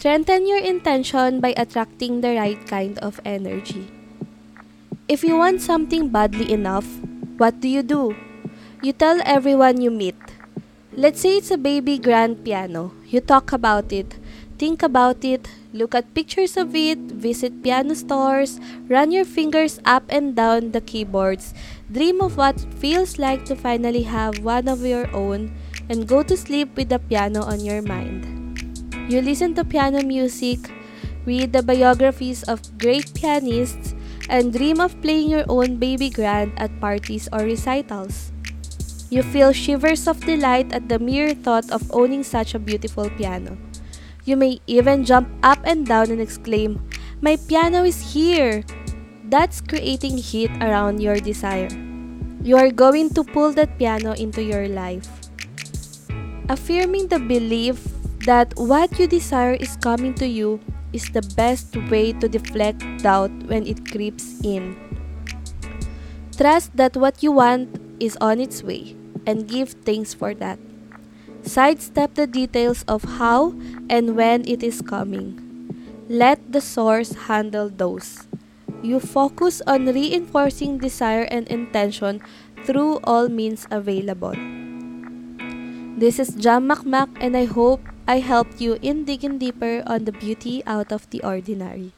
Strengthen your intention by attracting the right kind of energy. If you want something badly enough, what do you do? You tell everyone you meet. Let's say it's a baby grand piano. You talk about it, think about it, look at pictures of it, visit piano stores, run your fingers up and down the keyboards, dream of what feels like to finally have one of your own, and go to sleep with the piano on your mind. You listen to piano music, read the biographies of great pianists, and dream of playing your own baby grand at parties or recitals. You feel shivers of delight at the mere thought of owning such a beautiful piano. You may even jump up and down and exclaim, My piano is here! That's creating heat around your desire. You are going to pull that piano into your life. Affirming the belief that what you desire is coming to you is the best way to deflect doubt when it creeps in. Trust that what you want is on its way and give thanks for that. Sidestep the details of how and when it is coming. Let the source handle those. You focus on reinforcing desire and intention through all means available. This is Jam Makmak and I hope I helped you in digging deeper on the beauty out of the ordinary.